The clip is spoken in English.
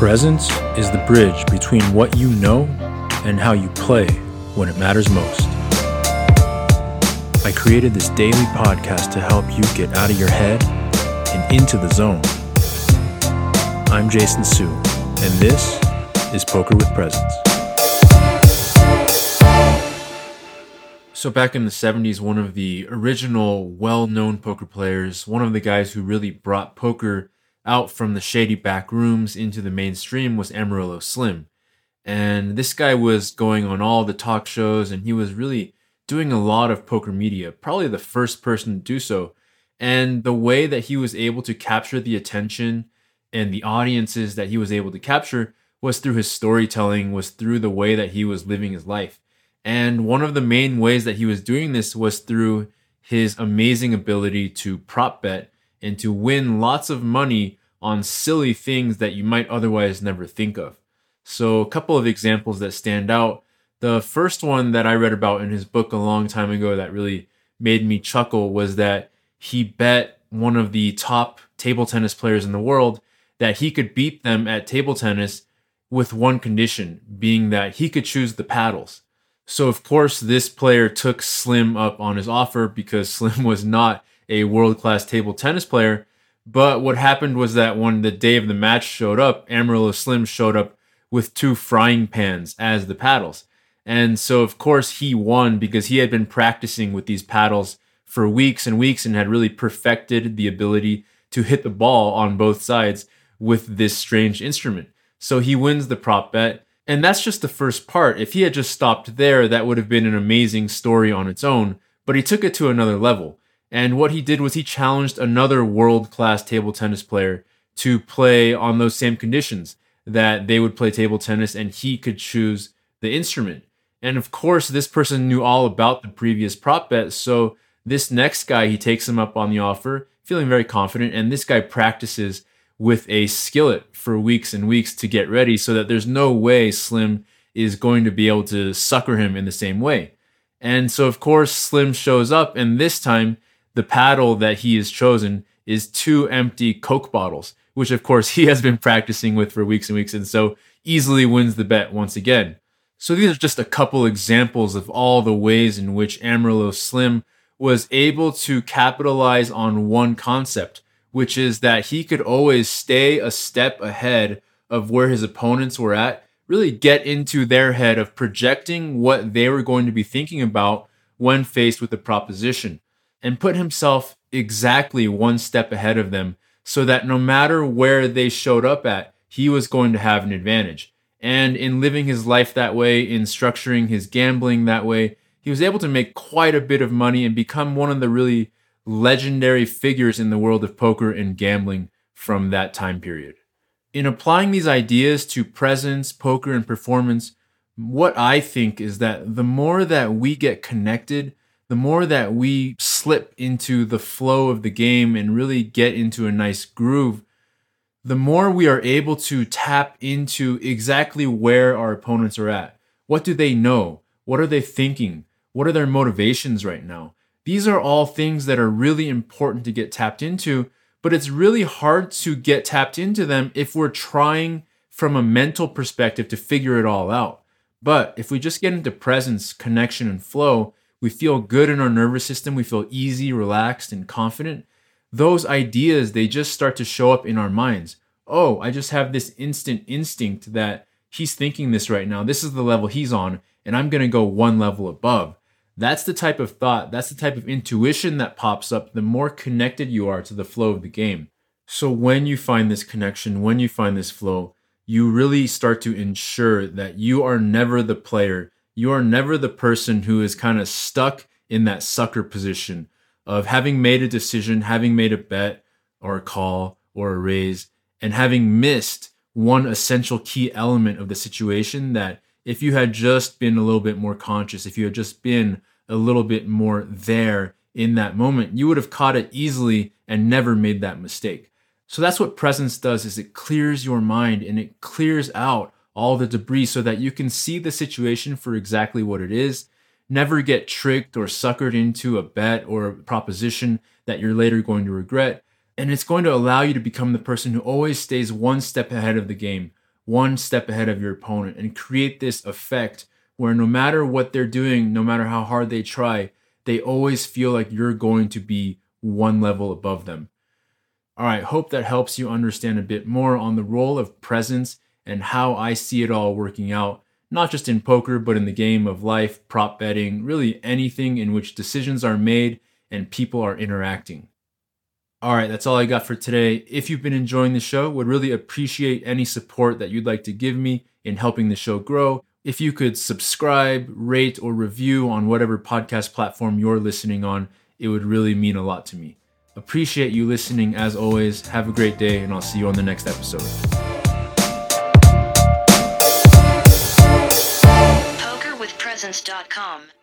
Presence is the bridge between what you know and how you play when it matters most. I created this daily podcast to help you get out of your head and into the zone. I'm Jason Su, and this is Poker with Presence. So, back in the 70s, one of the original well known poker players, one of the guys who really brought poker out from the shady back rooms into the mainstream was Amarillo Slim. And this guy was going on all the talk shows and he was really doing a lot of poker media, probably the first person to do so. And the way that he was able to capture the attention and the audiences that he was able to capture was through his storytelling, was through the way that he was living his life. And one of the main ways that he was doing this was through his amazing ability to prop bet and to win lots of money on silly things that you might otherwise never think of. So, a couple of examples that stand out. The first one that I read about in his book a long time ago that really made me chuckle was that he bet one of the top table tennis players in the world that he could beat them at table tennis with one condition, being that he could choose the paddles. So, of course, this player took Slim up on his offer because Slim was not a world class table tennis player. But what happened was that when the day of the match showed up, Amarillo Slim showed up with two frying pans as the paddles. And so, of course, he won because he had been practicing with these paddles for weeks and weeks and had really perfected the ability to hit the ball on both sides with this strange instrument. So he wins the prop bet. And that's just the first part. If he had just stopped there, that would have been an amazing story on its own. But he took it to another level. And what he did was he challenged another world class table tennis player to play on those same conditions that they would play table tennis and he could choose the instrument. And of course, this person knew all about the previous prop bet. So this next guy, he takes him up on the offer, feeling very confident. And this guy practices with a skillet for weeks and weeks to get ready so that there's no way Slim is going to be able to sucker him in the same way. And so, of course, Slim shows up, and this time the paddle that he has chosen is two empty Coke bottles, which of course he has been practicing with for weeks and weeks, and so easily wins the bet once again. So these are just a couple examples of all the ways in which Amarillo Slim was able to capitalize on one concept, which is that he could always stay a step ahead of where his opponents were at, really get into their head of projecting what they were going to be thinking about when faced with a proposition and put himself exactly one step ahead of them so that no matter where they showed up at, he was going to have an advantage. And in living his life that way, in structuring his gambling that way, he was able to make quite a bit of money and become one of the really legendary figures in the world of poker and gambling from that time period. In applying these ideas to presence, poker, and performance, what I think is that the more that we get connected the more that we slip into the flow of the game and really get into a nice groove, the more we are able to tap into exactly where our opponents are at. What do they know? What are they thinking? What are their motivations right now? These are all things that are really important to get tapped into, but it's really hard to get tapped into them if we're trying from a mental perspective to figure it all out. But if we just get into presence, connection, and flow, we feel good in our nervous system, we feel easy, relaxed, and confident. Those ideas, they just start to show up in our minds. Oh, I just have this instant instinct that he's thinking this right now. This is the level he's on, and I'm going to go one level above. That's the type of thought, that's the type of intuition that pops up the more connected you are to the flow of the game. So when you find this connection, when you find this flow, you really start to ensure that you are never the player you are never the person who is kind of stuck in that sucker position of having made a decision, having made a bet or a call or a raise, and having missed one essential key element of the situation that if you had just been a little bit more conscious, if you had just been a little bit more there in that moment, you would have caught it easily and never made that mistake. So that's what presence does is it clears your mind and it clears out all the debris so that you can see the situation for exactly what it is. Never get tricked or suckered into a bet or a proposition that you're later going to regret. And it's going to allow you to become the person who always stays one step ahead of the game, one step ahead of your opponent and create this effect where no matter what they're doing, no matter how hard they try, they always feel like you're going to be one level above them. All right, hope that helps you understand a bit more on the role of presence and how I see it all working out, not just in poker, but in the game of life, prop betting, really anything in which decisions are made and people are interacting. All right, that's all I got for today. If you've been enjoying the show, would really appreciate any support that you'd like to give me in helping the show grow. If you could subscribe, rate, or review on whatever podcast platform you're listening on, it would really mean a lot to me. Appreciate you listening as always. Have a great day, and I'll see you on the next episode. PokerWithPresence.com